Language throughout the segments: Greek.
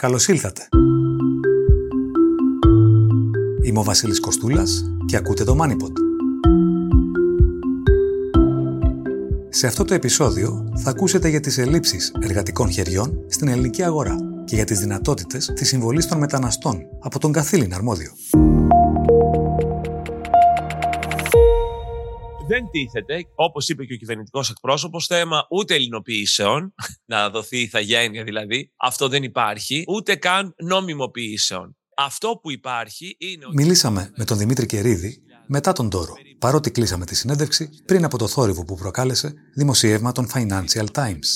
Καλώς ήλθατε. Είμαι ο Βασίλης Κοστούλας και ακούτε το MoneyPod. Σε αυτό το επεισόδιο θα ακούσετε για τις ελλείψεις εργατικών χεριών στην ελληνική αγορά και για τις δυνατότητες της συμβολής των μεταναστών από τον καθήλυνα αρμόδιο. Δεν τίθεται, όπως είπε και ο κυβερνητικός εκπρόσωπος, θέμα ούτε ελληνοποιήσεων, να δοθεί ηθαγένεια δηλαδή, αυτό δεν υπάρχει, ούτε καν νόμιμοποιήσεων. Αυτό που υπάρχει είναι... Μιλήσαμε με τον Δημήτρη Κερίδη μετά τον Τόρο, παρότι κλείσαμε τη συνέντευξη πριν από το θόρυβο που προκάλεσε δημοσίευμα των Financial Times.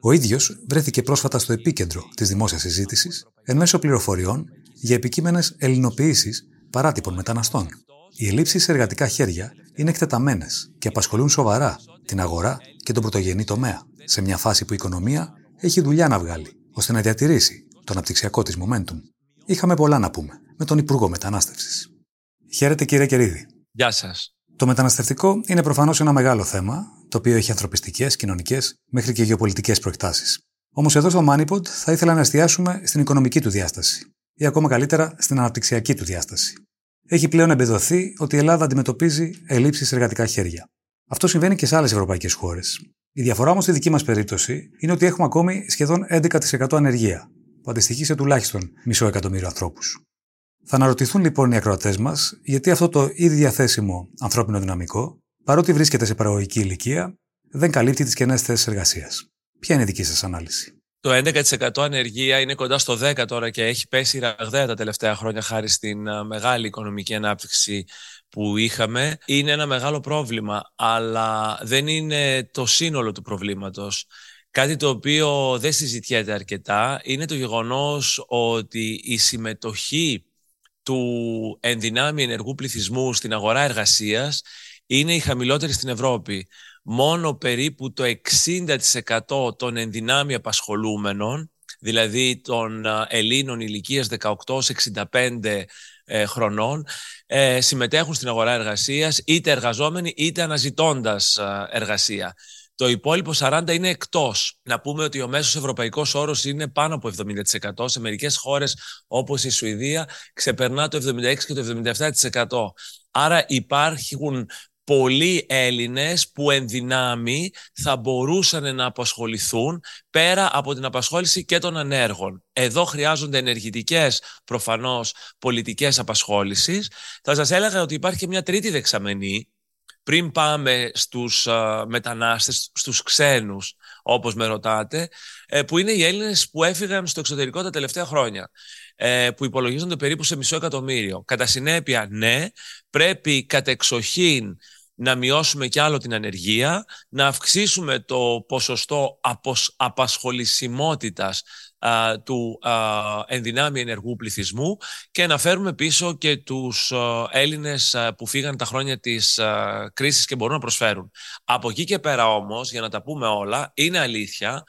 Ο ίδιος βρέθηκε πρόσφατα στο επίκεντρο της δημόσιας συζήτησης εν μέσω πληροφοριών για επικείμενες ελληνοποιήσεις παράτυπων μεταναστών. Οι ελλείψεις σε εργατικά χέρια είναι εκτεταμένες και απασχολούν σοβαρά την αγορά και τον πρωτογενή τομέα, σε μια φάση που η οικονομία έχει δουλειά να βγάλει, ώστε να διατηρήσει το αναπτυξιακό της momentum. Είχαμε πολλά να πούμε με τον Υπουργό Μετανάστευσης. Χαίρετε, κύριε Κερίδη. Γεια σας. Το μεταναστευτικό είναι προφανώς ένα μεγάλο θέμα, το οποίο έχει ανθρωπιστικές, κοινωνικές μέχρι και γεωπολιτικές προεκτάσεις. Όμως εδώ στο Moneypod θα ήθελα να εστιάσουμε στην οικονομική του διάσταση, ή ακόμα καλύτερα στην αναπτυξιακή του διάσταση έχει πλέον εμπεδοθεί ότι η Ελλάδα αντιμετωπίζει ελλείψεις εργατικά χέρια. Αυτό συμβαίνει και σε άλλες ευρωπαϊκές χώρες. Η διαφορά όμως στη δική μας περίπτωση είναι ότι έχουμε ακόμη σχεδόν 11% ανεργία, που αντιστοιχεί σε τουλάχιστον μισό εκατομμύριο ανθρώπους. Θα αναρωτηθούν λοιπόν οι ακροατές μας γιατί αυτό το ήδη διαθέσιμο ανθρώπινο δυναμικό, παρότι βρίσκεται σε παραγωγική ηλικία, δεν καλύπτει τις κενές θέσεις εργασίας. Ποια είναι η δική σας ανάλυση; Το 11% ανεργία είναι κοντά στο 10% τώρα και έχει πέσει ραγδαία τα τελευταία χρόνια χάρη στην μεγάλη οικονομική ανάπτυξη που είχαμε. Είναι ένα μεγάλο πρόβλημα, αλλά δεν είναι το σύνολο του προβλήματος. Κάτι το οποίο δεν συζητιέται αρκετά είναι το γεγονός ότι η συμμετοχή του ενδυνάμει ενεργού πληθυσμού στην αγορά εργασίας είναι η χαμηλότερη στην Ευρώπη μόνο περίπου το 60% των ενδυνάμει απασχολούμενων, δηλαδή των Ελλήνων ηλικίας 18-65 ε, χρονών, ε, συμμετέχουν στην αγορά εργασίας, είτε εργαζόμενοι είτε αναζητώντας εργασία. Το υπόλοιπο 40 είναι εκτός. Να πούμε ότι ο μέσος ευρωπαϊκός όρος είναι πάνω από 70%. Σε μερικές χώρες όπως η Σουηδία ξεπερνά το 76% και το 77%. Άρα υπάρχουν πολλοί Έλληνες που εν δυνάμει θα μπορούσαν να απασχοληθούν πέρα από την απασχόληση και των ανέργων. Εδώ χρειάζονται ενεργητικές προφανώς πολιτικές απασχόλησης. Θα σας έλεγα ότι υπάρχει και μια τρίτη δεξαμενή πριν πάμε στους α, μετανάστες, στους ξένους, όπως με ρωτάτε, ε, που είναι οι Έλληνες που έφυγαν στο εξωτερικό τα τελευταία χρόνια. Ε, που υπολογίζονται περίπου σε μισό εκατομμύριο. Κατά συνέπεια, ναι, πρέπει κατεξοχήν να μειώσουμε κι άλλο την ανεργία, να αυξήσουμε το ποσοστό απασχολησιμότητας του α, ενδυνάμει ενεργού πληθυσμού και να φέρουμε πίσω και τους α, Έλληνες που φύγαν τα χρόνια της κρίσης και μπορούν να προσφέρουν. Από εκεί και πέρα όμως, για να τα πούμε όλα, είναι αλήθεια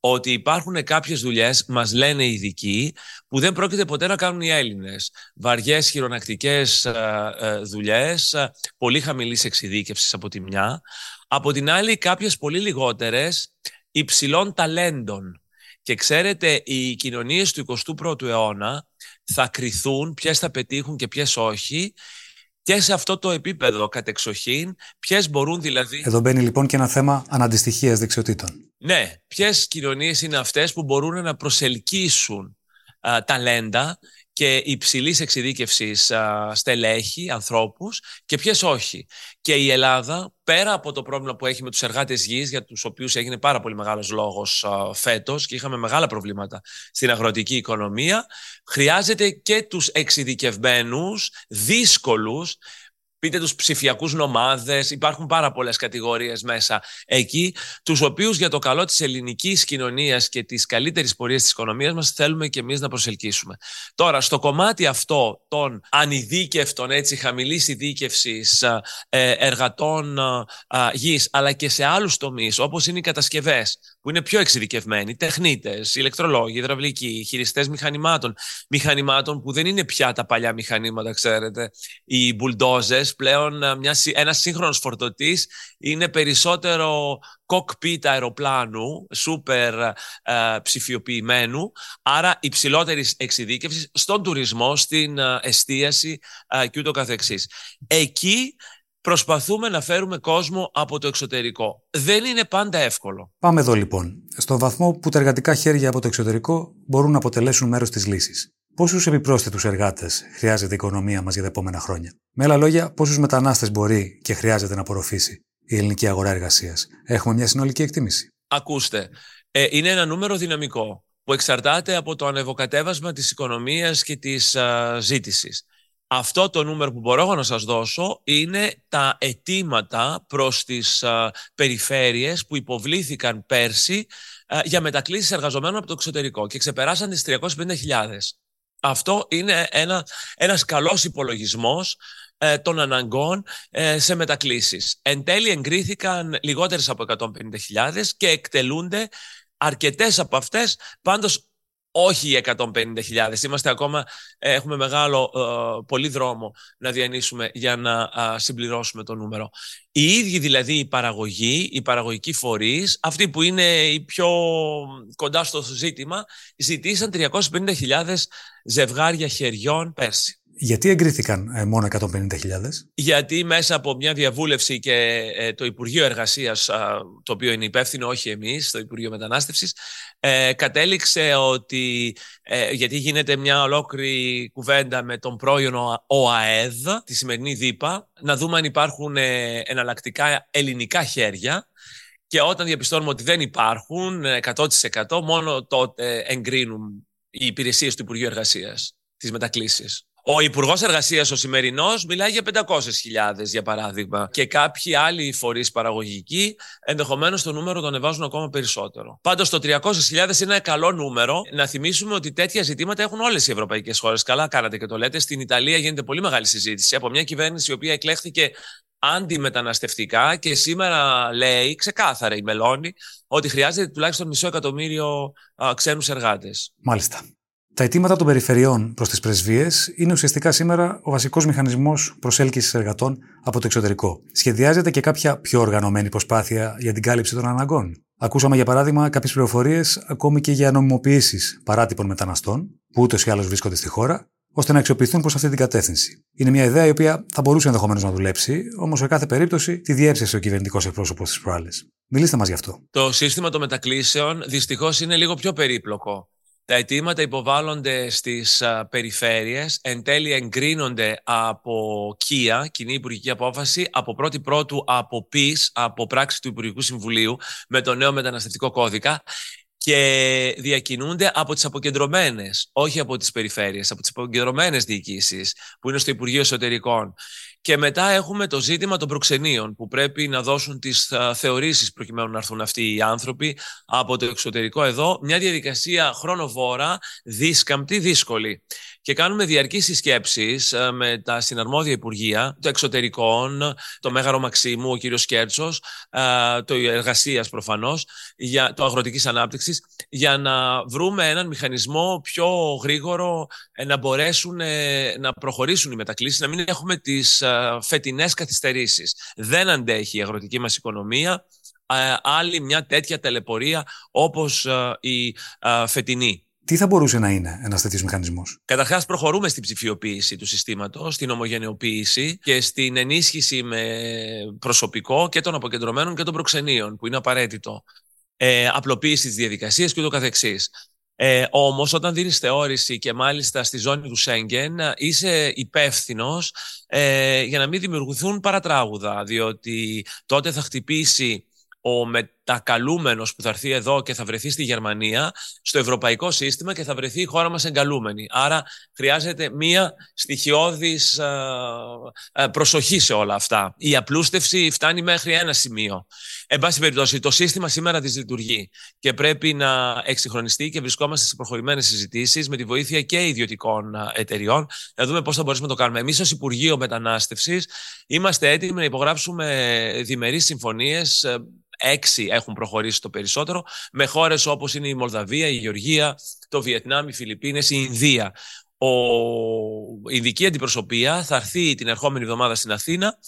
ότι υπάρχουν κάποιες δουλειές, μας λένε οι ειδικοί, που δεν πρόκειται ποτέ να κάνουν οι Έλληνες. Βαριές χειρονακτικές ε, ε, δουλειές, ε, πολύ χαμηλής εξειδίκευσης από τη μια. Από την άλλη κάποιες πολύ λιγότερες υψηλών ταλέντων. Και ξέρετε, οι κοινωνίες του 21ου αιώνα θα κριθούν ποιες θα πετύχουν και ποιες όχι και σε αυτό το επίπεδο κατεξοχήν, ποιες μπορούν δηλαδή. Εδώ μπαίνει λοιπόν και ένα θέμα αναντιστοιχίας δεξιοτήτων. Ναι, ποιες κοινωνίες είναι αυτές που μπορούν να προσελκύσουν α, ταλέντα και υψηλής εξειδίκευσης στελέχη, ανθρώπους και ποιες όχι. Και η Ελλάδα, πέρα από το πρόβλημα που έχει με τους εργάτες γης, για τους οποίους έγινε πάρα πολύ μεγάλος λόγος φέτος και είχαμε μεγάλα προβλήματα στην αγροτική οικονομία, χρειάζεται και τους εξειδικευμένους, δύσκολους, πείτε τους ψηφιακούς νομάδες, υπάρχουν πάρα πολλές κατηγορίες μέσα εκεί, τους οποίους για το καλό της ελληνικής κοινωνίας και της καλύτερης πορείας της οικονομίας μας θέλουμε και εμείς να προσελκύσουμε. Τώρα, στο κομμάτι αυτό των ανειδίκευτων, έτσι, χαμηλής ειδίκευσης ε, εργατών γης, αλλά και σε άλλους τομείς, όπως είναι οι κατασκευές, που είναι πιο εξειδικευμένοι, τεχνίτες, ηλεκτρολόγοι, υδραυλικοί, χειριστές μηχανημάτων, μηχανημάτων που δεν είναι πια τα παλιά μηχανήματα, ξέρετε, οι μπουλντόζες, φορές πλέον μια, ένας σύγχρονος φορτωτής είναι περισσότερο κοκπίτ αεροπλάνου, σούπερ ψηφιοποιημένου, άρα υψηλότερης εξειδίκευσης στον τουρισμό, στην εστίαση και ούτω καθεξής. Εκεί προσπαθούμε να φέρουμε κόσμο από το εξωτερικό. Δεν είναι πάντα εύκολο. Πάμε εδώ λοιπόν. Στον βαθμό που τα εργατικά χέρια από το εξωτερικό μπορούν να αποτελέσουν μέρος της λύσης. Πόσους επιπρόσθετους εργάτες χρειάζεται η οικονομία μας για τα επόμενα χρόνια; Με άλλα λόγια, πόσους μετανάστες μπορεί και χρειάζεται να απορροφήσει η ελληνική αγορά εργασίας; Έχουμε μια συνολική εκτίμηση. Ακούστε, ε, είναι ένα νούμερο δυναμικό που εξαρτάται από το ανεβοκατέβασμα της οικονομίας και της α, ζήτησης. Αυτό το νούμερο που μπορώ να σας δώσω είναι τα αιτήματα προς τις α, περιφέρειες που υποβλήθηκαν πέρσι για μετακλήσεις εργαζομένων από το εξωτερικό και ξεπεράσαν τις 350.000. Αυτό είναι ένα, ένας καλός υπολογισμός ε, των αναγκών ε, σε μετακλήσεις. Εν τέλει εγκρίθηκαν λιγότερες από 150.000 και εκτελούνται αρκετές από αυτές, πάντως όχι 150.000. Είμαστε ακόμα, ε, έχουμε μεγάλο, ε, πολύ δρόμο να διανύσουμε για να συμπληρώσουμε το νούμερο. Οι ίδιοι δηλαδή οι παραγωγοί, οι παραγωγικοί φορείς, αυτοί που είναι οι πιο κοντά στο ζήτημα, ζητήσαν 350.000 ζευγάρια χεριών πέρσι. Γιατί εγκρίθηκαν ε, μόνο 150.000? Γιατί μέσα από μια διαβούλευση και ε, το Υπουργείο Εργασίας, το οποίο είναι υπεύθυνο, όχι εμείς, το Υπουργείο Μετανάστευσης, ε, κατέληξε ότι, γιατί γίνεται μια ολόκληρη κουβέντα με τον πρώην ΟΑΕΔ, τη σημερινή ΔΥΠΑ, να δούμε αν υπάρχουν εναλλακτικά ελληνικά χέρια και όταν διαπιστώνουμε ότι δεν υπάρχουν 100% μόνο τότε εγκρίνουν οι υπηρεσίες του Υπουργείου Εργασίας τις μετακλήσεις. Ο Υπουργός Εργασίας, ο σημερινός, μιλάει για 500.000 για παράδειγμα. Και κάποιοι άλλοι φορείς παραγωγικοί ενδεχομένως το νούμερο το ανεβάζουν ακόμα περισσότερο. Πάντως το 300.000 είναι ένα καλό νούμερο. Να θυμίσουμε ότι τέτοια ζητήματα έχουν όλες οι ευρωπαϊκές χώρες. Καλά κάνατε και το λέτε. Στην Ιταλία γίνεται πολύ μεγάλη συζήτηση από μια κυβέρνηση η οποία εκλέχθηκε αντιμεταναστευτικά και σήμερα λέει ξεκάθαρα η Μελώνη ότι χρειάζεται τουλάχιστον μισό εκατομμύριο ξένους εργάτες. Μάλιστα. Τα αιτήματα των περιφερειών προς τις πρεσβείες είναι ουσιαστικά σήμερα ο βασικός μηχανισμός προσέλκυσης εργατών από το εξωτερικό. Σχεδιάζεται και κάποια πιο οργανωμένη προσπάθεια για την κάλυψη των αναγκών. Ακούσαμε για παράδειγμα κάποιες πληροφορίες ακόμη και για νομιμοποιήσεις παράτυπων μεταναστών, που ούτως ή άλλως βρίσκονται στη χώρα, ώστε να αξιοποιηθούν προς αυτή την κατεύθυνση. Είναι μια ιδέα η οποία θα μπορούσε ενδεχομένως να δουλέψει, όμως σε κάθε περίπτωση τη διέψευσε ο κυβερνητικός εκπρόσωπος της προάλλης. Μιλήστε μας γι' αυτό. Το σύστημα των μετακλήσεων δυστυχώς είναι λίγο πιο περίπλοκο. Τα αιτήματα υποβάλλονται στις α, περιφέρειες, εν τέλει εγκρίνονται από ΚΙΑ, κοινή υπουργική απόφαση, από πρώτη πρώτου από ΠΙΣ, από πράξη του Υπουργικού Συμβουλίου, με το νέο μεταναστευτικό κώδικα και διακινούνται από τις αποκεντρωμένες, όχι από τις περιφέρειες, από τις αποκεντρωμένες διοικήσεις που είναι στο Υπουργείο Εσωτερικών. Και μετά έχουμε το ζήτημα των προξενείων που πρέπει να δώσουν τις θεωρήσεις προκειμένου να έρθουν αυτοί οι άνθρωποι από το εξωτερικό εδώ. Μια διαδικασία χρονοβόρα, δίσκαμπτη, δύσκολη και κάνουμε διαρκείς συσκέψεις ε, με τα συναρμόδια Υπουργεία, το Εξωτερικών, το Μέγαρο Μαξίμου, ο κύριος Κέρτσος, ε, το Εργασίας προφανώς, για το Αγροτικής Ανάπτυξης, για να βρούμε έναν μηχανισμό πιο γρήγορο ε, να μπορέσουν να προχωρήσουν οι μετακλήσεις, να μην έχουμε τις φετινές καθυστερήσεις. Δεν αντέχει η αγροτική μας οικονομία άλλη μια τέτοια τελεπορία όπως η φετινή. Τι θα μπορούσε να είναι ένας τέτοιος μηχανισμός; Καταρχάς, προχωρούμε στην ψηφιοποίηση του συστήματος, στην ομογενειοποίηση και στην ενίσχυση με προσωπικό και των αποκεντρωμένων και των προξενείων, που είναι απαραίτητο. Ε, απλοποίηση της διαδικασίας και ούτω καθεξής. Ε, Όμως, όταν δίνεις θεώρηση και μάλιστα στη ζώνη του Σέγγεν, είσαι υπεύθυνος ε, για να μην δημιουργηθούν παρατράγουδα, διότι τότε θα χτυπήσει ο μετακαλούμενο που θα έρθει εδώ και θα βρεθεί στη Γερμανία στο ευρωπαϊκό σύστημα και θα βρεθεί η χώρα μας εγκαλούμενη. Άρα χρειάζεται μία στοιχειώδης προσοχή σε όλα αυτά. Η απλούστευση φτάνει μέχρι ένα σημείο. Εν πάση περιπτώσει, το σύστημα σήμερα δυσλειτουργεί και πρέπει να εξυγχρονιστεί και βρισκόμαστε σε προχωρημένες συζητήσεις με τη βοήθεια και ιδιωτικών εταιριών να δούμε πώς θα μπορέσουμε να το κάνουμε. Εμείς, ως Υπουργείο Μετανάστευσης, είμαστε έτοιμοι να υπογράψουμε διμερείς συμφωνίες έξι έχουν προχωρήσει το περισσότερο, με χώρες όπως είναι η Μολδαβία, η Γεωργία, το Βιετνάμ, οι Φιλιππίνες, η Ινδία. ο, η ειδική αντιπροσωπεία θα έρθει την ερχόμενη εβδομάδα στην Αθήνα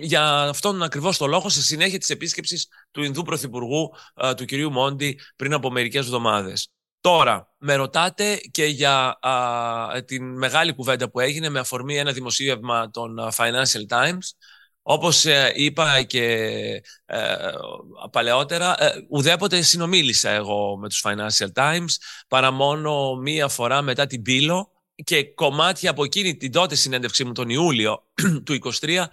για αυτόν ακριβώς το λόγο σε συνέχεια της επίσκεψης του Ινδού Πρωθυπουργού του κυρίου Μόντι πριν από μερικές εβδομάδες. Τώρα, με ρωτάτε και για την μεγάλη κουβέντα που έγινε με αφορμή ένα δημοσίευμα των Financial Times. Όπως ε, είπα και ε, παλαιότερα, ε, ουδέποτε συνομίλησα εγώ με τους Financial Times, παρά μόνο μία φορά μετά την Πύλο και κομμάτια από εκείνη την τότε συνέντευξή μου τον Ιούλιο του 2023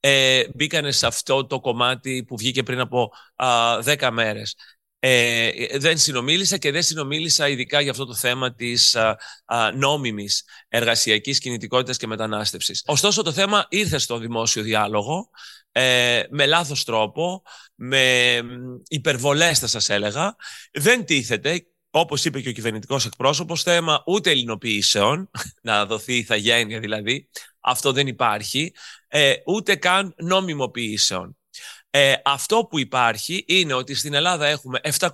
ε, μπήκανε σε αυτό το κομμάτι που βγήκε πριν από α, 10 μέρες. Ε, δεν συνομίλησα και δεν συνομίλησα ειδικά για αυτό το θέμα της α, α, νόμιμης εργασιακής κινητικότητας και μετανάστευσης. Ωστόσο το θέμα ήρθε στο δημόσιο διάλογο ε, με λάθος τρόπο, με υπερβολές θα σας έλεγα. Δεν τίθεται όπως είπε και ο κυβερνητικός εκπρόσωπος, θέμα ούτε ελληνοποιήσεων, να δοθεί ηθαγένεια δηλαδή, αυτό δεν υπάρχει, ε, ούτε καν νόμιμοποιήσεων. Ε, αυτό που υπάρχει είναι ότι στην Ελλάδα έχουμε 700.000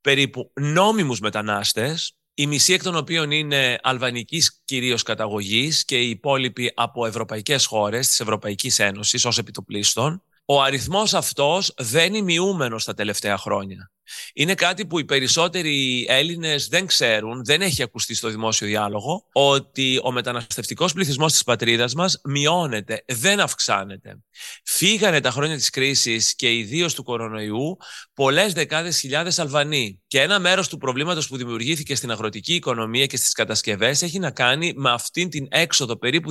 περίπου νόμιμους μετανάστες, η μισή εκ των οποίων είναι αλβανικής κυρίως καταγωγής και οι υπόλοιποι από ευρωπαϊκές χώρες της Ευρωπαϊκής Ένωσης ως επιτοπλίστων. Ο αριθμός αυτός δεν είναι μειούμενος τα τελευταία χρόνια. Είναι κάτι που οι περισσότεροι Έλληνες δεν ξέρουν, δεν έχει ακουστεί στο δημόσιο διάλογο, ότι ο μεταναστευτικός πληθυσμός της πατρίδας μας μειώνεται, δεν αυξάνεται. Φύγανε τα χρόνια της κρίσης και ιδίως του κορονοϊού πολλές δεκάδες χιλιάδες Αλβανοί. Και ένα μέρος του προβλήματος που δημιουργήθηκε στην αγροτική οικονομία και στις κατασκευές έχει να κάνει με αυτήν την έξοδο περίπου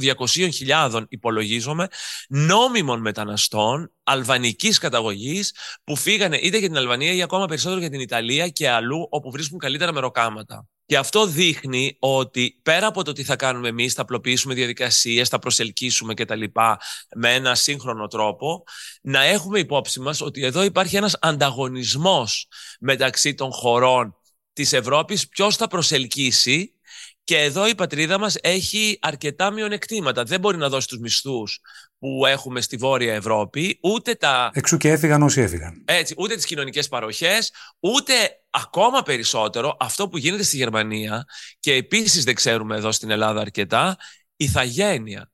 200.000 υπολογίζομαι νόμιμων μεταναστών αλβανικής καταγωγής που φύγανε είτε για την Αλβανία ή ακόμα περισσότερο για την Ιταλία και αλλού όπου βρίσκουν καλύτερα μεροκάματα. Και αυτό δείχνει ότι πέρα από το τι θα κάνουμε εμείς, θα απλοποιήσουμε διαδικασίες, θα προσελκύσουμε κτλ. με ένα σύγχρονο τρόπο, να έχουμε υπόψη μας ότι εδώ υπάρχει ένας ανταγωνισμός μεταξύ των χωρών της Ευρώπης, ποιος θα προσελκύσει και εδώ η πατρίδα μας έχει αρκετά μειονεκτήματα. Δεν μπορεί να δώσει τους μισθούς που έχουμε στη Βόρεια Ευρώπη, ούτε τα... Εξού και έφυγαν όσοι έφυγαν. Έτσι, ούτε τις κοινωνικές παροχές, ούτε ακόμα περισσότερο αυτό που γίνεται στη Γερμανία και επίσης δεν ξέρουμε εδώ στην Ελλάδα αρκετά, η θαγένεια.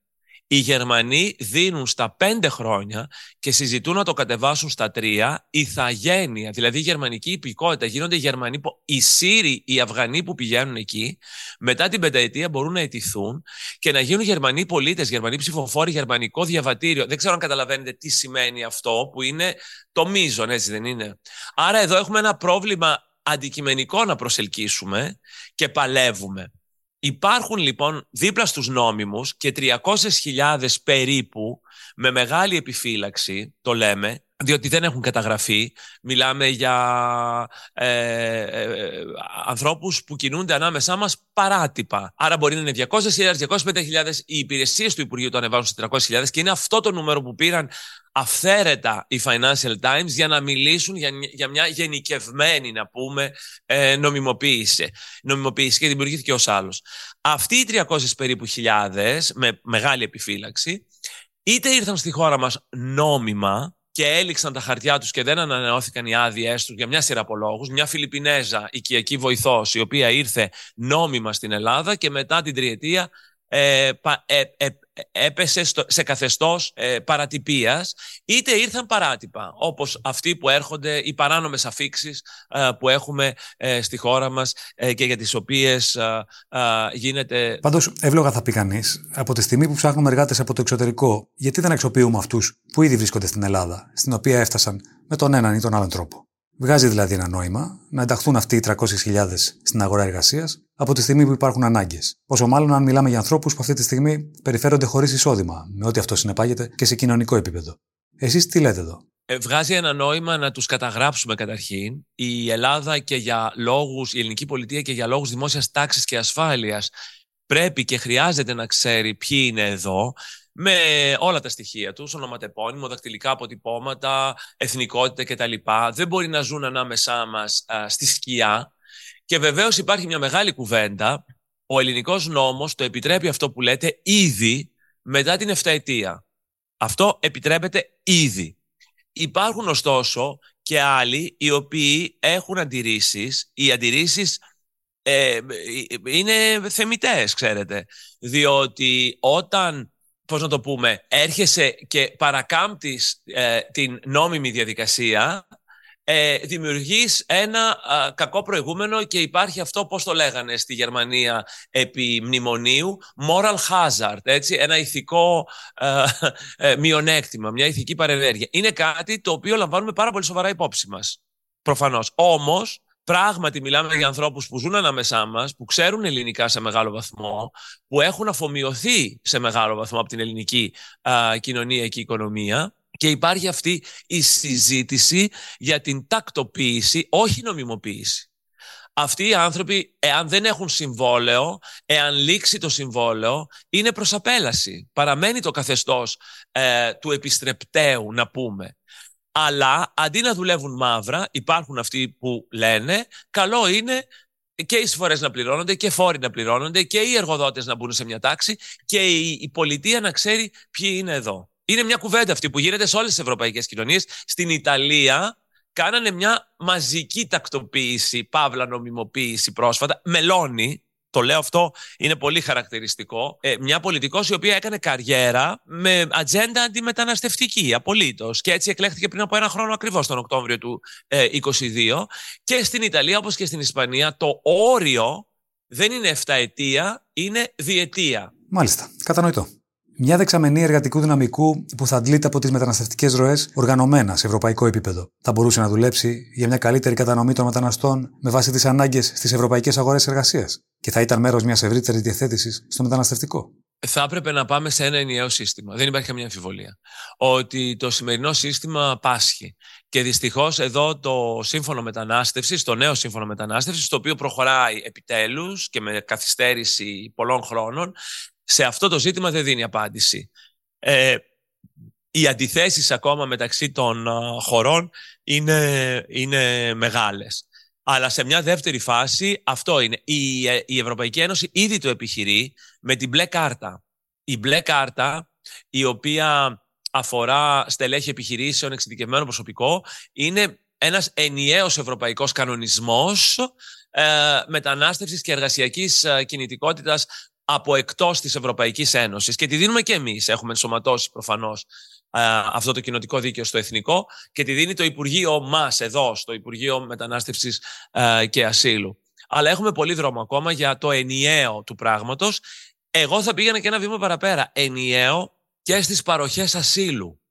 Οι Γερμανοί δίνουν στα πέντε χρόνια και συζητούν να το κατεβάσουν στα τρία ηθαγένεια, δηλαδή η γερμανική υπηκότητα. Γίνονται οι Γερμανοί, οι Σύριοι, οι Αφγανοί που πηγαίνουν εκεί, μετά την πενταετία μπορούν να αιτηθούν και να γίνουν Γερμανοί πολίτες, Γερμανοί ψηφοφόροι, γερμανικό διαβατήριο. Δεν ξέρω αν καταλαβαίνετε τι σημαίνει αυτό, που είναι το μείζον, έτσι δεν είναι. Άρα εδώ έχουμε ένα πρόβλημα αντικειμενικό να προσελκύσουμε και παλεύουμε. Υπάρχουν λοιπόν δίπλα στους νόμιμους και 300.000 περίπου με μεγάλη επιφύλαξη, το λέμε, διότι δεν έχουν καταγραφεί. Μιλάμε για ε, ε, ανθρώπους που κινούνται ανάμεσά μας παράτυπα. Άρα μπορεί να είναι 200.000, 250.000. Οι υπηρεσίες του Υπουργείου το ανεβάζουν σε 300.000 και είναι αυτό το νούμερο που πήραν αυθαίρετα οι Financial Times για να μιλήσουν για, για μια γενικευμένη, να πούμε, ε, νομιμοποίηση. Νομιμοποίηση και δημιουργήθηκε ως άλλος. Αυτοί οι 300 περίπου χιλιάδες, με μεγάλη επιφύλαξη, είτε ήρθαν στη χώρα μας νόμιμα, και έληξαν τα χαρτιά τους και δεν ανανεώθηκαν οι άδειές τους για μια σειρά από λόγους. Μια Φιλιππινέζα οικιακή βοηθός η οποία ήρθε νόμιμα στην Ελλάδα και μετά την τριετία ε, ε, ε, έπεσε σε καθεστώς ε, παρατυπίας είτε ήρθαν παράτυπα όπως αυτοί που έρχονται οι παράνομες αφήξεις ε, που έχουμε ε, στη χώρα μας και για τις οποίες γίνεται... Πάντως εύλογα θα πει κανείς, από τη στιγμή που ψάχνουμε εργάτες από το εξωτερικό γιατί δεν αξιοποιούμε αυτούς που ήδη βρίσκονται στην Ελλάδα στην οποία έφτασαν με τον έναν ή τον άλλον τρόπο; Βγάζει δηλαδή ένα νόημα να ενταχθούν αυτοί οι 300.000 στην αγορά εργασίας από τη στιγμή που υπάρχουν ανάγκες. Πόσο μάλλον αν μιλάμε για ανθρώπους που αυτή τη στιγμή περιφέρονται χωρίς εισόδημα, με ό,τι αυτό συνεπάγεται και σε κοινωνικό επίπεδο. Εσείς τι λέτε εδώ; Ε, βγάζει ένα νόημα να τους καταγράψουμε καταρχήν. Η Ελλάδα και για λόγους, η ελληνική πολιτεία και για λόγους δημόσιας τάξης και ασφάλειας πρέπει και χρειάζεται να ξέρει ποιοι είναι εδώ με όλα τα στοιχεία τους, ονοματεπώνυμο, δακτυλικά αποτυπώματα, εθνικότητα κτλ. Δεν μπορεί να ζουν ανάμεσά μας στη σκιά. Και βεβαίως υπάρχει μια μεγάλη κουβέντα. Ο ελληνικός νόμος το επιτρέπει αυτό που λέτε ήδη μετά την 7 ετία. Αυτό επιτρέπεται ήδη. Υπάρχουν ωστόσο και άλλοι οι οποίοι έχουν αντιρρήσεις. Οι αντιρρήσεις ε, είναι θεμητές, ξέρετε. Διότι όταν, πώς να το πούμε, έρχεσαι και παρακάμπτεις ε, την νόμιμη διαδικασία, ε, δημιουργείς ένα κακό προηγούμενο και υπάρχει αυτό, πώς το λέγανε στη Γερμανία επί μνημονίου, moral hazard, έτσι, ένα ηθικό ε, ε, μειονέκτημα, μια ηθική παρενέργεια. Είναι κάτι το οποίο λαμβάνουμε πάρα πολύ σοβαρά υπόψη μας, προφανώς. Όμως, Πράγματι, μιλάμε για ανθρώπους που ζουν ανάμεσά μας, που ξέρουν ελληνικά σε μεγάλο βαθμό, που έχουν αφομοιωθεί σε μεγάλο βαθμό από την ελληνική α, κοινωνία και οικονομία. Και υπάρχει αυτή η συζήτηση για την τακτοποίηση, όχι νομιμοποίηση. Αυτοί οι άνθρωποι, εάν δεν έχουν συμβόλαιο, εάν λήξει το συμβόλαιο, είναι προς απέλαση. Παραμένει το καθεστώς ε, του επιστρεπτέου, να πούμε. Αλλά αντί να δουλεύουν μαύρα, υπάρχουν αυτοί που λένε, καλό είναι και οι εισφορές να πληρώνονται και φόροι να πληρώνονται και οι εργοδότες να μπουν σε μια τάξη και η, η πολιτεία να ξέρει ποιοι είναι εδώ. Είναι μια κουβέντα αυτή που γίνεται σε όλες τις ευρωπαϊκές κοινωνίες. Στην Ιταλία κάνανε μια μαζική τακτοποίηση, παύλα νομιμοποίηση πρόσφατα. Μελώνει, το λέω αυτό, είναι πολύ χαρακτηριστικό. Ε, μια πολιτικός η οποία έκανε καριέρα με ατζέντα αντιμεταναστευτική, απολύτως. Και έτσι εκλέχθηκε πριν από ένα χρόνο ακριβώς, τον Οκτώβριο του ε, 2022. Και στην Ιταλία, όπως και στην Ισπανία, το όριο δεν είναι 7 ετία, είναι διετία. Μάλιστα. Κατανοητό. Μια δεξαμενή εργατικού δυναμικού που θα αντλείται από τις μεταναστευτικές ροές οργανωμένα σε ευρωπαϊκό επίπεδο. Θα μπορούσε να δουλέψει για μια καλύτερη κατανομή των μεταναστών με βάση τις ανάγκες στις ευρωπαϊκές αγορές εργασίας και θα ήταν μέρος μιας ευρύτερης διαθέτησης στο μεταναστευτικό. Θα έπρεπε να πάμε σε ένα ενιαίο σύστημα. Δεν υπάρχει καμία αμφιβολία. Ότι το σημερινό σύστημα πάσχει. Και δυστυχώς εδώ το σύμφωνο μετανάστευσης, το νέο σύμφωνο μετανάστευσης, το οποίο προχωράει επιτέλους και με καθυστέρηση πολλών χρόνων, σε αυτό το ζήτημα δεν δίνει απάντηση. Ε, οι αντιθέσεις ακόμα μεταξύ των χωρών είναι, είναι μεγάλες. Αλλά σε μια δεύτερη φάση αυτό είναι. Η, ε, η Ευρωπαϊκή Ένωση ήδη το επιχειρεί με την μπλε κάρτα. Η μπλε κάρτα, η οποία αφορά στελέχη επιχειρήσεων, εξειδικευμένο προσωπικό, είναι ένας ενιαίος ευρωπαϊκός κανονισμός ε, μετανάστευσης και εργασιακής ε, κινητικότητας από εκτός της Ευρωπαϊκής Ένωσης. Και τη δίνουμε και εμείς. Έχουμε ενσωματώσει προφανώς αυτό το κοινοτικό δίκαιο στο εθνικό και τη δίνει το Υπουργείο μας εδώ, στο Υπουργείο Μετανάστευσης και Ασύλου. Αλλά έχουμε πολύ δρόμο ακόμα για το ενιαίο του πράγματος. Εγώ θα πήγαινα και ένα βήμα παραπέρα. Ενιαίο και στις παροχές ασύλου.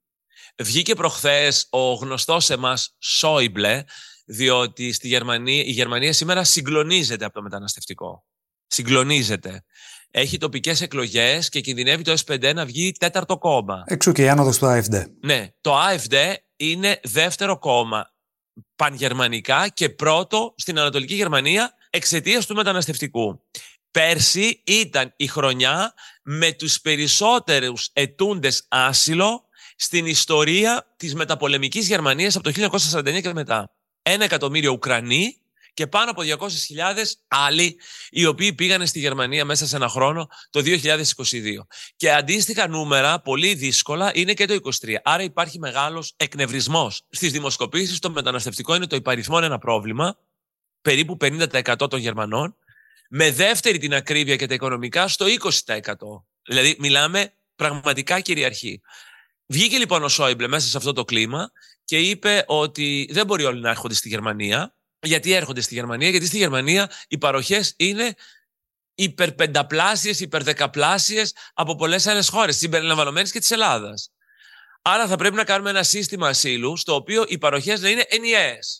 Βγήκε προχθές ο γνωστός σε μας Σόιμπλε, διότι στη Γερμανία, η Γερμανία σήμερα συγκλονίζεται από το μεταναστευτικό. Συγκλονίζεται έχει τοπικές εκλογές και κινδυνεύει το S5 να βγει τέταρτο κόμμα. Εξού και η άνοδος του AFD. Ναι. Το AFD είναι δεύτερο κόμμα πανγερμανικά και πρώτο στην Ανατολική Γερμανία εξαιτίας του μεταναστευτικού. Πέρσι ήταν η χρονιά με τους περισσότερους ετούντες άσυλο στην ιστορία της μεταπολεμικής Γερμανίας από το 1949 και μετά. Ένα εκατομμύριο Ουκρανοί και πάνω από 200.000 άλλοι οι οποίοι πήγαν στη Γερμανία μέσα σε ένα χρόνο το 2022. Και αντίστοιχα νούμερα, πολύ δύσκολα, είναι και το 23. Άρα υπάρχει μεγάλος εκνευρισμός. Στις δημοσκοπήσεις το μεταναστευτικό είναι το υπαριθμόν ένα πρόβλημα, περίπου 50% των Γερμανών, με δεύτερη την ακρίβεια και τα οικονομικά στο 20%. Δηλαδή μιλάμε πραγματικά κυριαρχή. Βγήκε λοιπόν ο Σόιμπλε μέσα σε αυτό το κλίμα και είπε ότι δεν μπορεί όλοι να έρχονται στη Γερμανία, γιατί έρχονται στη Γερμανία, γιατί στη Γερμανία οι παροχές είναι υπερπενταπλάσιες, υπερδεκαπλάσιες από πολλές άλλες χώρες, συμπεριλαμβανομένης και της Ελλάδας. Άρα θα πρέπει να κάνουμε ένα σύστημα ασύλου στο οποίο οι παροχές να είναι ενιαίες.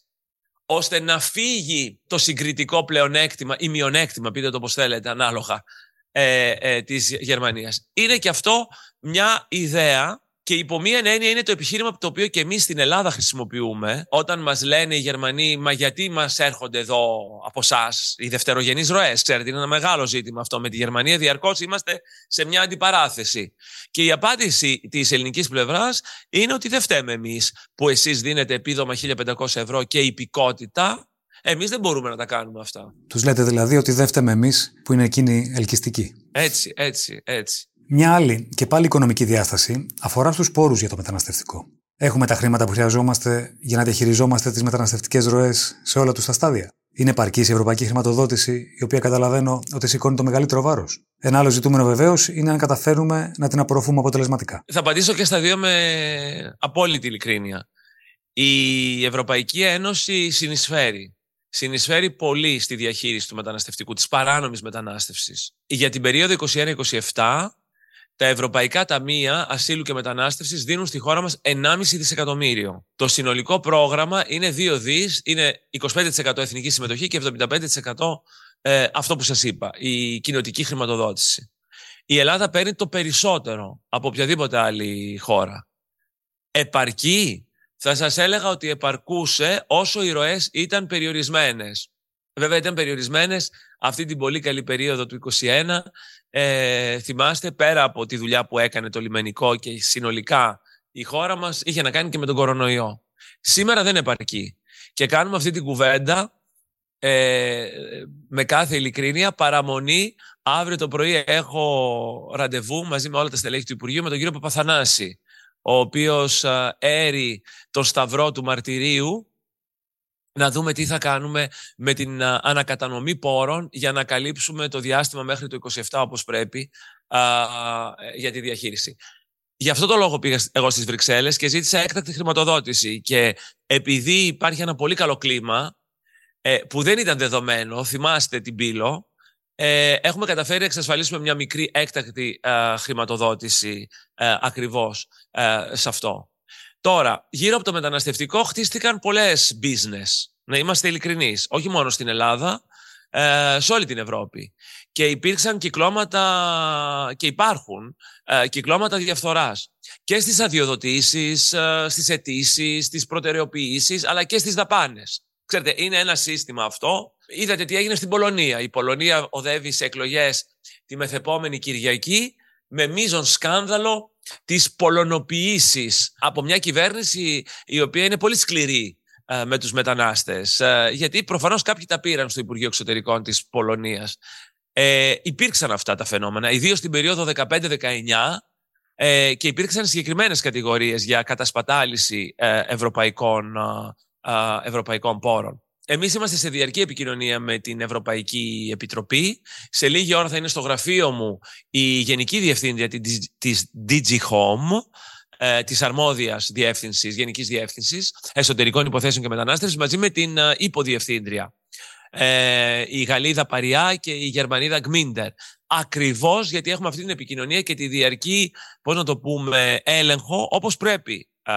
ώστε να φύγει το συγκριτικό πλεονέκτημα ή μειονέκτημα, πείτε το όπως θέλετε, ανάλογα, ε, ε, της Γερμανίας. Είναι και αυτό μια ιδέα και υπό μία έννοια είναι το επιχείρημα το οποίο και εμείς στην Ελλάδα χρησιμοποιούμε όταν μας λένε οι Γερμανοί, μα γιατί μας έρχονται εδώ από εσά οι δευτερογενείς ροές; Ξέρετε, είναι ένα μεγάλο ζήτημα αυτό. Με τη Γερμανία διαρκώς είμαστε σε μια αντιπαράθεση. Και η απάντηση της ελληνικής πλευράς είναι ότι δεν φταίμε εμείς που εσείς δίνετε επίδομα 1500 ευρώ και υπηκότητα. Εμείς δεν μπορούμε να τα κάνουμε αυτά. Τους λέτε δηλαδή ότι δεν φταίμε εμείς που είναι εκείνοι ελκυστικοί. Έτσι, έτσι, έτσι. Μια άλλη και πάλι οικονομική διάσταση αφορά στους πόρους για το μεταναστευτικό. Έχουμε τα χρήματα που χρειαζόμαστε για να διαχειριζόμαστε τις μεταναστευτικές ροές σε όλα τους τα στάδια. Είναι επαρκής η ευρωπαϊκή χρηματοδότηση, η οποία καταλαβαίνω ότι σηκώνει το μεγαλύτερο βάρος. Ένα άλλο ζητούμενο βεβαίως είναι αν καταφέρουμε να την απορροφούμε αποτελεσματικά. Θα απαντήσω και στα δύο με απόλυτη ειλικρίνεια. Η Ευρωπαϊκή Ένωση συνεισφέρει. Συνεισφέρει πολύ στη διαχείριση του μεταναστευτικού, της παράνομης μετανάστευσης. Για την περίοδο 21-27 τα ευρωπαϊκά ταμεία ασύλου και μετανάστευσης δίνουν στη χώρα μας 1,5 δισεκατομμύριο. Το συνολικό πρόγραμμα είναι 2 δις, είναι 25% εθνική συμμετοχή και 75% ε, αυτό που σας είπα, η κοινοτική χρηματοδότηση. Η Ελλάδα παίρνει το περισσότερο από οποιαδήποτε άλλη χώρα. Επαρκεί, θα σας έλεγα ότι επαρκούσε όσο οι ροές ήταν περιορισμένες. Βέβαια ήταν περιορισμένες αυτή την πολύ καλή περίοδο του 2021 ε, θυμάστε, πέρα από τη δουλειά που έκανε το λιμενικό και συνολικά η χώρα μας είχε να κάνει και με τον κορονοϊό. Σήμερα δεν επαρκεί. Και κάνουμε αυτή την κουβέντα ε, με κάθε ειλικρίνεια, παραμονή. Αύριο το πρωί έχω ραντεβού μαζί με όλα τα στελέχη του Υπουργείου με τον κύριο Παπαθανάση, ο οποίος ε, έρει τον σταυρό του μαρτυρίου να δούμε τι θα κάνουμε με την ανακατανομή πόρων για να καλύψουμε το διάστημα μέχρι το 27 όπως πρέπει για τη διαχείριση. Γι' αυτό το λόγο πήγα εγώ στις Βρυξέλλες και ζήτησα έκτακτη χρηματοδότηση και επειδή υπάρχει ένα πολύ καλό κλίμα ε, που δεν ήταν δεδομένο, θυμάστε την πύλο, ε, έχουμε καταφέρει να εξασφαλίσουμε μια μικρή έκτακτη χρηματοδότηση ε, ακριβώς σε αυτό. Τώρα, γύρω από το μεταναστευτικό χτίστηκαν πολλές business. Να είμαστε ειλικρινείς. Όχι μόνο στην Ελλάδα, ε, σε όλη την Ευρώπη. Και υπήρξαν κυκλώματα και υπάρχουν ε, κυκλώματα διαφθοράς. Και στις αδειοδοτήσεις, ε, στις αιτήσεις, στις προτεραιοποιήσεις, αλλά και στις δαπάνες. Ξέρετε, είναι ένα σύστημα αυτό. Είδατε τι έγινε στην Πολωνία. Η Πολωνία οδεύει σε εκλογές τη μεθεπόμενη Κυριακή με μείζον σκάνδαλο τις πολωνοποιήσεις από μια κυβέρνηση η οποία είναι πολύ σκληρή ε, με τους μετανάστες. Ε, γιατί προφανώς κάποιοι τα πήραν στο Υπουργείο Εξωτερικών της Πολωνίας. Ε, υπήρξαν αυτά τα φαινόμενα, ιδίως στην περίοδο 15-19 ε, και υπήρξαν συγκεκριμένες κατηγορίες για κατασπατάληση ε, ευρωπαϊκών, ευρωπαϊκών πόρων. Εμείς είμαστε σε διαρκή επικοινωνία με την Ευρωπαϊκή Επιτροπή. Σε λίγη ώρα θα είναι στο γραφείο μου η Γενική Διευθύντρια της DG Home, ε, της αρμόδιας διεύθυνσης, Γενικής Διεύθυνσης Εσωτερικών Υποθέσεων και Μετανάστευσης, μαζί με την ε, υποδιευθύντρια. Ε, η Γαλλίδα Παριά και η Γερμανίδα Γκμίντερ. Ακριβώς γιατί έχουμε αυτή την επικοινωνία και τη διαρκή, πώς να το πούμε, έλεγχο, όπως πρέπει, ε,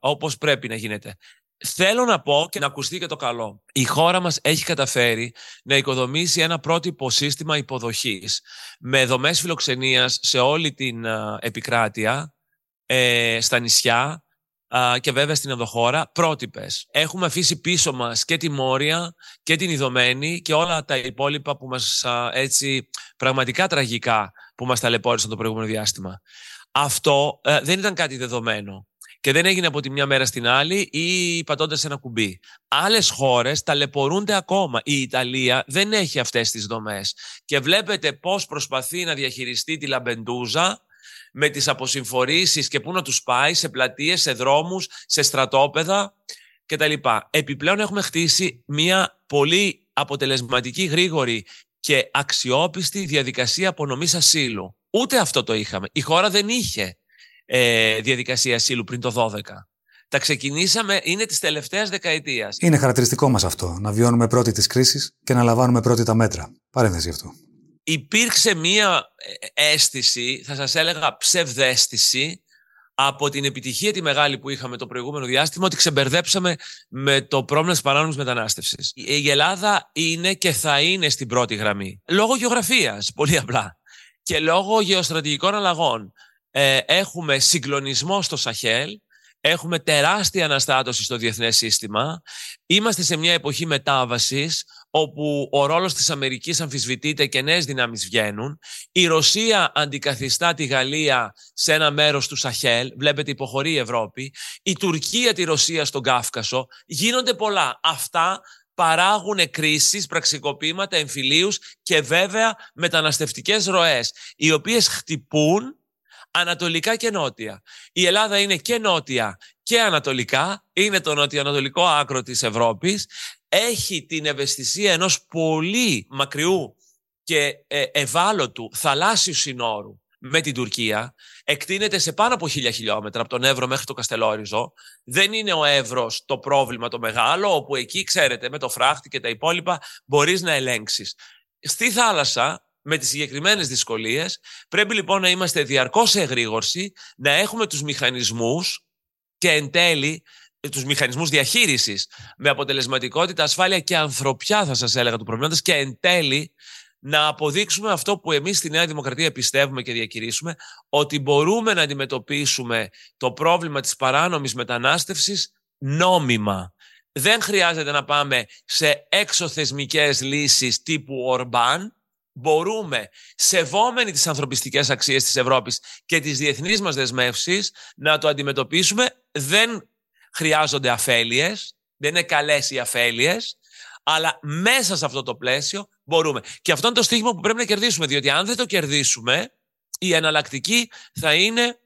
όπως πρέπει να γίνεται. Θέλω να πω και να ακουστεί και το καλό. Η χώρα μας έχει καταφέρει να οικοδομήσει ένα πρότυπο σύστημα υποδοχής με δομές φιλοξενίας σε όλη την επικράτεια, ε, στα νησιά και βέβαια στην ενδοχώρα, πρότυπες. Έχουμε αφήσει πίσω μας και τη Μόρια και την Ιδωμένη και όλα τα υπόλοιπα που μας έτσι πραγματικά τραγικά που μας ταλαιπώρησαν το προηγούμενο διάστημα. Αυτό ε, δεν ήταν κάτι δεδομένο και δεν έγινε από τη μια μέρα στην άλλη ή πατώντας ένα κουμπί. Άλλες χώρες ταλαιπωρούνται ακόμα. Η Ιταλία δεν έχει αυτές τις δομές. Και βλέπετε πώς προσπαθεί να διαχειριστεί τη Λαμπεντούζα με τις αποσυμφορήσεις και πού να τους πάει σε πλατείες, σε δρόμους, σε στρατόπεδα κτλ. Επιπλέον έχουμε χτίσει μια πολύ αποτελεσματική, γρήγορη και αξιόπιστη διαδικασία απονομής ασύλου. Ούτε αυτό το είχαμε. Η χώρα δεν είχε ε, διαδικασία ασύλου πριν το 12. Τα ξεκινήσαμε, είναι της τελευταίας δεκαετίας. Είναι χαρακτηριστικό μας αυτό, να βιώνουμε πρώτη τη κρίση και να λαμβάνουμε πρώτη τα μέτρα. Παρένθεση αυτό. Υπήρξε μία ε, αίσθηση, θα σας έλεγα ψευδέστηση, από την επιτυχία τη μεγάλη που είχαμε το προηγούμενο διάστημα, ότι ξεμπερδέψαμε με το πρόβλημα της παράνομης μετανάστευσης. Η Ελλάδα είναι και θα είναι στην πρώτη γραμμή. Λόγω γεωγραφίας, πολύ απλά. Και λόγω γεωστρατηγικών αλλαγών. Ε, έχουμε συγκλονισμό στο Σαχέλ, έχουμε τεράστια αναστάτωση στο διεθνές σύστημα, είμαστε σε μια εποχή μετάβασης όπου ο ρόλος της Αμερικής αμφισβητείται και νέες δυνάμεις βγαίνουν. Η Ρωσία αντικαθιστά τη Γαλλία σε ένα μέρος του Σαχέλ, βλέπετε υποχωρεί η Ευρώπη. Η Τουρκία τη Ρωσία στον Κάφκασο. Γίνονται πολλά. Αυτά παράγουν κρίσεις, πραξικοπήματα, εμφυλίους και βέβαια μεταναστευτικές ροές, οι οποίες χτυπούν ανατολικά και νότια. Η Ελλάδα είναι και νότια και ανατολικά, είναι το νοτιοανατολικό άκρο της Ευρώπης έχει την ευαισθησία ενός πολύ μακριού και ε, ευάλωτου θαλάσσιου συνόρου με την Τουρκία, εκτείνεται σε πάνω από χίλια χιλιόμετρα από τον Εύρο μέχρι το Καστελόριζο. Δεν είναι ο Εύρος το πρόβλημα το μεγάλο, όπου εκεί, ξέρετε, με το φράχτη και τα υπόλοιπα μπορείς να ελέγξεις. Στη θάλασσα, με τις συγκεκριμένες δυσκολίες, πρέπει λοιπόν να είμαστε διαρκώς σε εγρήγορση, να έχουμε τους μηχανισμούς και εν τέλει τους μηχανισμούς διαχείρισης με αποτελεσματικότητα, ασφάλεια και ανθρωπιά θα σας έλεγα του προβλήματος και εν τέλει να αποδείξουμε αυτό που εμείς στη Νέα Δημοκρατία πιστεύουμε και διακηρύσουμε, ότι μπορούμε να αντιμετωπίσουμε το πρόβλημα της παράνομης μετανάστευσης νόμιμα. Δεν χρειάζεται να πάμε σε εξωθεσμικές λύσεις τύπου Ορμπάν. Μπορούμε, σεβόμενοι τις ανθρωπιστικές αξίες της Ευρώπης και τις διεθνείς μας δεσμεύσεις, να το αντιμετωπίσουμε. Δεν χρειάζονται αφέλειες, δεν είναι καλές οι αφέλειες, αλλά μέσα σε αυτό το πλαίσιο μπορούμε. Και αυτό είναι το στίχημα που πρέπει να κερδίσουμε, διότι αν δεν το κερδίσουμε, η εναλλακτική θα είναι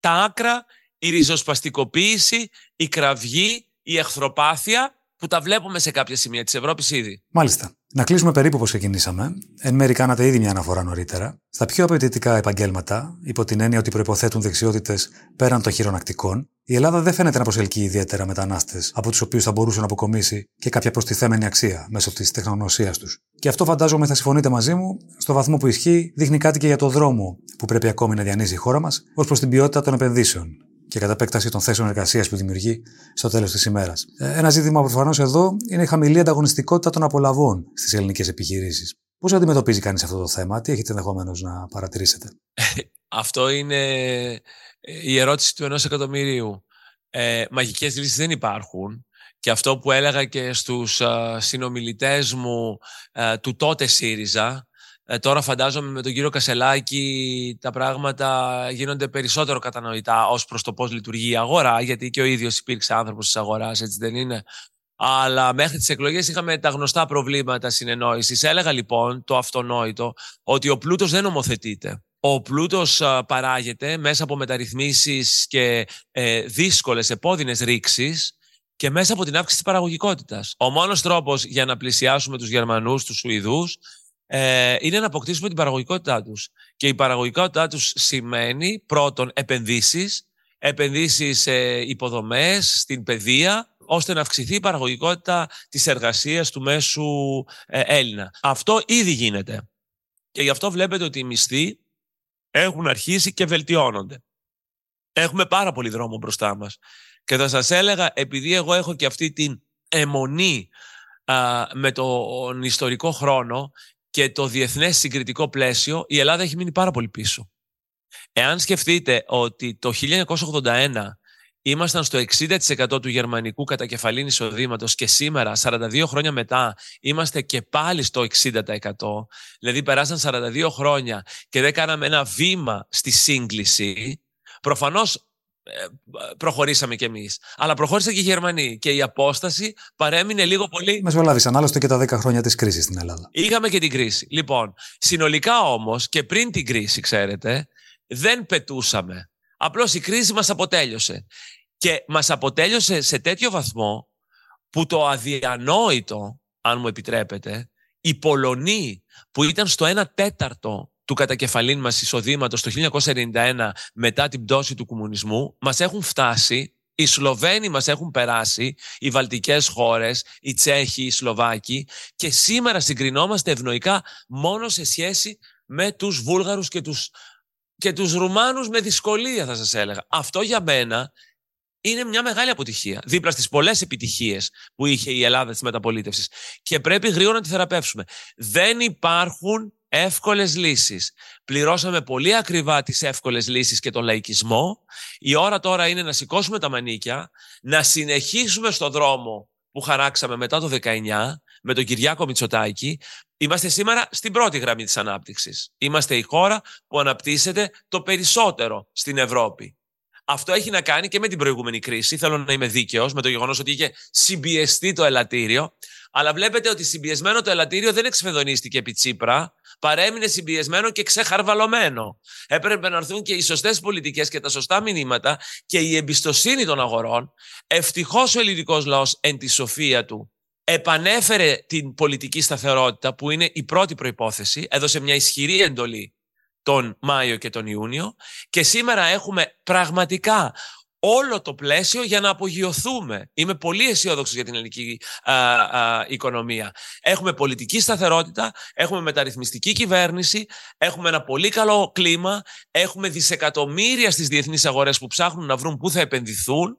τα άκρα, η ριζοσπαστικοποίηση, η κραυγή, η εχθροπάθεια που τα βλέπουμε σε κάποια σημεία της Ευρώπης ήδη. Μάλιστα. Να κλείσουμε περίπου όπως ξεκινήσαμε. Εν μέρει κάνατε ήδη μια αναφορά νωρίτερα. Στα πιο απαιτητικά επαγγέλματα, υπό την έννοια ότι προποθέτουν δεξιότητες πέραν των χειρονακτικών, η Ελλάδα δεν φαίνεται να προσελκύει ιδιαίτερα μετανάστες, από τους οποίους θα μπορούσε να αποκομίσει και κάποια προστιθέμενη αξία μέσω της τεχνογνωσίας τους. Και αυτό φαντάζομαι θα συμφωνείτε μαζί μου, στο βαθμό που ισχύει, δείχνει κάτι και για το δρόμο που πρέπει ακόμη να διανύζει η χώρα μας ως προς την ποιότητα των επενδύσεων και κατά επέκταση των θέσεων εργασίας που δημιουργεί στο τέλος της ημέρας. Ε, ένα ζήτημα προφανώς εδώ είναι η χαμηλή ανταγωνιστικότητα των απολαβών στις ελληνικές επιχειρήσεις. Πώς αντιμετωπίζει κανείς αυτό το θέμα, τι έχετε ενδεχομένω να παρατηρήσετε; αυτό είναι η ερώτηση του ενός εκατομμυρίου. Ε, μαγικές λύσεις δεν υπάρχουν. Και αυτό που έλεγα και στους uh, συνομιλητές μου uh, του τότε ΣΥΡΙΖΑ, ε, τώρα φαντάζομαι με τον κύριο Κασελάκη τα πράγματα γίνονται περισσότερο κατανοητά ως προς το πώς λειτουργεί η αγορά, γιατί και ο ίδιος υπήρξε άνθρωπος της αγοράς, έτσι δεν είναι. Αλλά μέχρι τις εκλογές είχαμε τα γνωστά προβλήματα συνεννόησης. Έλεγα λοιπόν το αυτονόητο ότι ο πλούτος δεν νομοθετείται. Ο πλούτος παράγεται μέσα από μεταρρυθμίσεις και ε, δύσκολες επώδυνες ρήξεις και μέσα από την αύξηση της παραγωγικότητας. Ο μόνος τρόπος για να πλησιάσουμε τους Γερμανούς, τους Σουηδούς, ε, είναι να αποκτήσουμε την παραγωγικότητά τους. Και η παραγωγικότητά τους σημαίνει πρώτον επενδύσεις, επενδύσεις σε υποδομές, στην παιδεία, ώστε να αυξηθεί η παραγωγικότητα της εργασίας του μέσου ε, Έλληνα. Αυτό ήδη γίνεται. Και γι' αυτό βλέπετε ότι οι μισθοί έχουν αρχίσει και βελτιώνονται. Έχουμε πάρα πολύ δρόμο μπροστά μας. Και θα σας έλεγα, επειδή εγώ έχω και αυτή την αιμονή με τον ιστορικό χρόνο και το διεθνές συγκριτικό πλαίσιο, η Ελλάδα έχει μείνει πάρα πολύ πίσω. Εάν σκεφτείτε ότι το 1981 ήμασταν στο 60% του γερμανικού κατακεφαλήν εισοδήματος και σήμερα, 42 χρόνια μετά, είμαστε και πάλι στο 60%. Δηλαδή, περάσαν 42 χρόνια και δεν κάναμε ένα βήμα στη σύγκληση. Προφανώς ε, προχωρήσαμε κι εμείς. Αλλά προχώρησαν και οι Γερμανοί και η απόσταση παρέμεινε λίγο πολύ. Μεσολάβησαν άλλωστε και τα 10 χρόνια της κρίσης στην Ελλάδα. Είχαμε και την κρίση. Λοιπόν, συνολικά όμως και πριν την κρίση, ξέρετε, δεν πετούσαμε. Απλώς η κρίση μας αποτέλειωσε. Και μας αποτέλειωσε σε τέτοιο βαθμό που το αδιανόητο, αν μου επιτρέπετε, οι Πολωνοί που ήταν στο 1 τέταρτο του κατακεφαλήν μας εισοδήματος το 1991 μετά την πτώση του κομμουνισμού μας έχουν φτάσει οι Σλοβαίνοι μας έχουν περάσει, οι Βαλτικές χώρες, οι Τσέχοι, οι Σλοβάκοι και σήμερα συγκρινόμαστε ευνοϊκά μόνο σε σχέση με τους Βούλγαρους και τους, και τους Ρουμάνους με δυσκολία θα σας έλεγα. Αυτό για μένα είναι μια μεγάλη αποτυχία. Δίπλα στις πολλές επιτυχίες που είχε η Ελλάδα της μεταπολίτευσης. Και πρέπει γρήγορα να τη θεραπεύσουμε. Δεν υπάρχουν εύκολες λύσεις. Πληρώσαμε πολύ ακριβά τις εύκολες λύσεις και τον λαϊκισμό. Η ώρα τώρα είναι να σηκώσουμε τα μανίκια, να συνεχίσουμε στο δρόμο που χαράξαμε μετά το 19 με τον Κυριάκο Μητσοτάκη. Είμαστε σήμερα στην πρώτη γραμμή της ανάπτυξης. Είμαστε η χώρα που αναπτύσσεται το περισσότερο στην Ευρώπη. Αυτό έχει να κάνει και με την προηγούμενη κρίση. Θέλω να είμαι δίκαιος με το γεγονός ότι είχε συμπιεστεί το ελαττήριο. Αλλά βλέπετε ότι συμπιεσμένο το ελαττήριο δεν εξφεδονίστηκε επί Τσίπρα, παρέμεινε συμπιεσμένο και ξεχαρβαλωμένο. Έπρεπε να έρθουν και οι σωστές πολιτικές και τα σωστά μηνύματα και η εμπιστοσύνη των αγορών. Ευτυχώς ο ελληνικός λαός εν τη σοφία του επανέφερε την πολιτική σταθερότητα που είναι η πρώτη προϋπόθεση, έδωσε μια ισχυρή εντολή τον Μάιο και τον Ιούνιο και σήμερα έχουμε πραγματικά όλο το πλαίσιο για να απογειωθούμε. Είμαι πολύ αισιόδοξος για την ελληνική οικονομία. Έχουμε πολιτική σταθερότητα, έχουμε μεταρρυθμιστική κυβέρνηση, έχουμε ένα πολύ καλό κλίμα, έχουμε δισεκατομμύρια στις διεθνείς αγορές που ψάχνουν να βρουν πού θα επενδυθούν.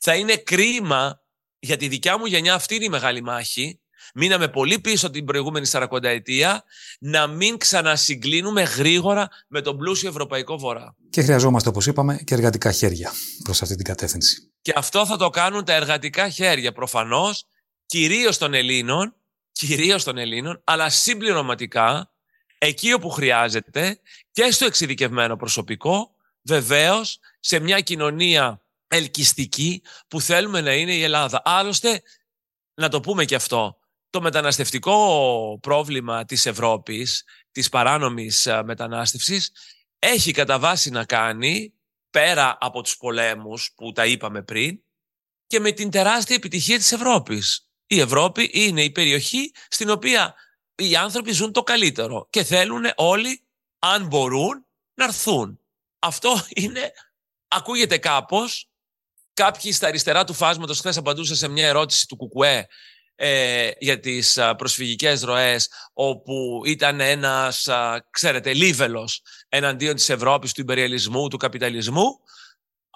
Θα είναι κρίμα για τη δικιά μου γενιά αυτή είναι η μεγάλη μάχη Μείναμε πολύ πίσω την προηγούμενη 40 ετία να μην ξανασυγκλίνουμε γρήγορα με τον πλούσιο Ευρωπαϊκό Βορρά. Και χρειαζόμαστε, όπως είπαμε, και εργατικά χέρια προς αυτή την κατεύθυνση. Και αυτό θα το κάνουν τα εργατικά χέρια προφανώς, κυρίως των Ελλήνων, κυρίως των Ελλήνων, αλλά συμπληρωματικά εκεί όπου χρειάζεται και στο εξειδικευμένο προσωπικό, βεβαίως σε μια κοινωνία ελκυστική που θέλουμε να είναι η Ελλάδα. Άλλωστε, να το πούμε και αυτό, το μεταναστευτικό πρόβλημα της Ευρώπης, της παράνομης ε, μετανάστευσης, έχει κατά βάση να κάνει, πέρα από τους πολέμους που τα είπαμε πριν, και με την τεράστια επιτυχία της Ευρώπης. Η Ευρώπη είναι η περιοχή στην οποία οι άνθρωποι ζουν το καλύτερο και θέλουν όλοι, αν μπορούν, να έρθουν. Αυτό είναι, ακούγεται κάπως, κάποιοι στα αριστερά του φάσματος χθες απαντούσαν σε μια ερώτηση του Κουκουέ ε, για τις α, προσφυγικές ροές όπου ήταν ένας, ξέρετε, λίβελος εναντίον της Ευρώπης, του υπεριαλισμού, του καπιταλισμού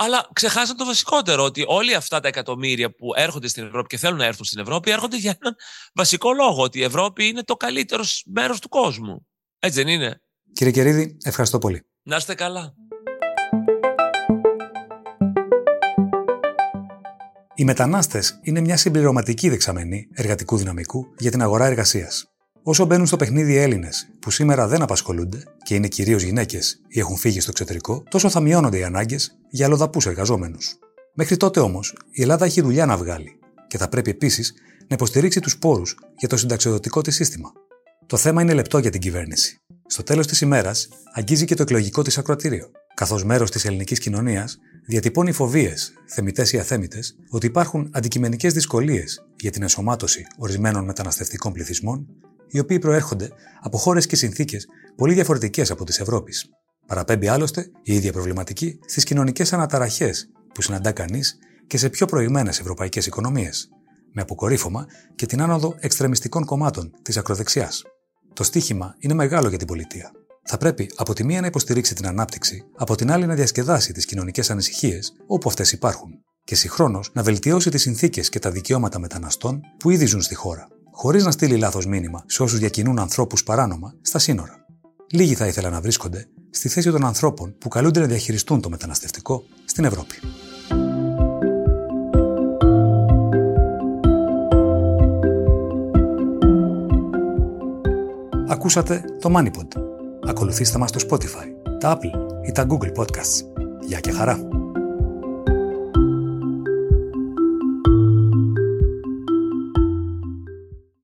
αλλά ξεχάσαν το βασικότερο, ότι όλοι αυτά τα εκατομμύρια που έρχονται στην Ευρώπη και θέλουν να έρθουν στην Ευρώπη έρχονται για έναν βασικό λόγο, ότι η Ευρώπη είναι το καλύτερος μέρος του κόσμου. Έτσι δεν είναι; Κύριε Κερίδη, ευχαριστώ πολύ. Να είστε καλά. Οι μετανάστες είναι μια συμπληρωματική δεξαμενή εργατικού δυναμικού για την αγορά εργασίας. Όσο μπαίνουν στο παιχνίδι οι Έλληνες, που σήμερα δεν απασχολούνται και είναι κυρίως γυναίκες ή έχουν φύγει στο εξωτερικό, τόσο θα μειώνονται οι ανάγκες για αλλοδαπούς εργαζόμενους. Μέχρι τότε όμως, η Ελλάδα έχει δουλειά να βγάλει και θα πρέπει επίσης να υποστηρίξει τους πόρους για το συνταξιοδοτικό της σύστημα. Το θέμα είναι λεπτό για την κυβέρνηση. Στο τέλος της ημέρας, αγγίζει και το εκλογικό της ακροατήριο. Καθώς μέρος της ελληνικής κοινωνίας, διατυπώνει φοβίες, θεμητές ή αθέμητες, ότι υπάρχουν αντικειμενικές δυσκολίες για την ενσωμάτωση ορισμένων μεταναστευτικών πληθυσμών, οι οποίοι προέρχονται από χώρες και συνθήκες πολύ διαφορετικές από τις Ευρώπης. Παραπέμπει άλλωστε η ίδια προβληματική στις κοινωνικές αναταραχές που συναντά κανείς και σε πιο προηγμένες ευρωπαϊκές οικονομίες, με αποκορύφωμα και την άνοδο εξτρεμιστικών κομμάτων της ακροδεξιάς. Το στίχημα είναι μεγάλο για την πολιτεία θα πρέπει από τη μία να υποστηρίξει την ανάπτυξη, από την άλλη να διασκεδάσει τις κοινωνικές ανησυχίες όπου αυτές υπάρχουν και συγχρόνως να βελτιώσει τις συνθήκες και τα δικαιώματα μεταναστών που ήδη ζουν στη χώρα, χωρίς να στείλει λάθος μήνυμα σε όσους διακινούν ανθρώπους παράνομα στα σύνορα. Λίγοι θα ήθελαν να βρίσκονται στη θέση των ανθρώπων που καλούνται να διαχειριστούν το μεταναστευτικό στην Ευρώπη. Ακούσατε το MoneyPod Ακολουθήστε μας στο Spotify, τα Apple ή τα Google Podcasts. Γεια και χαρά!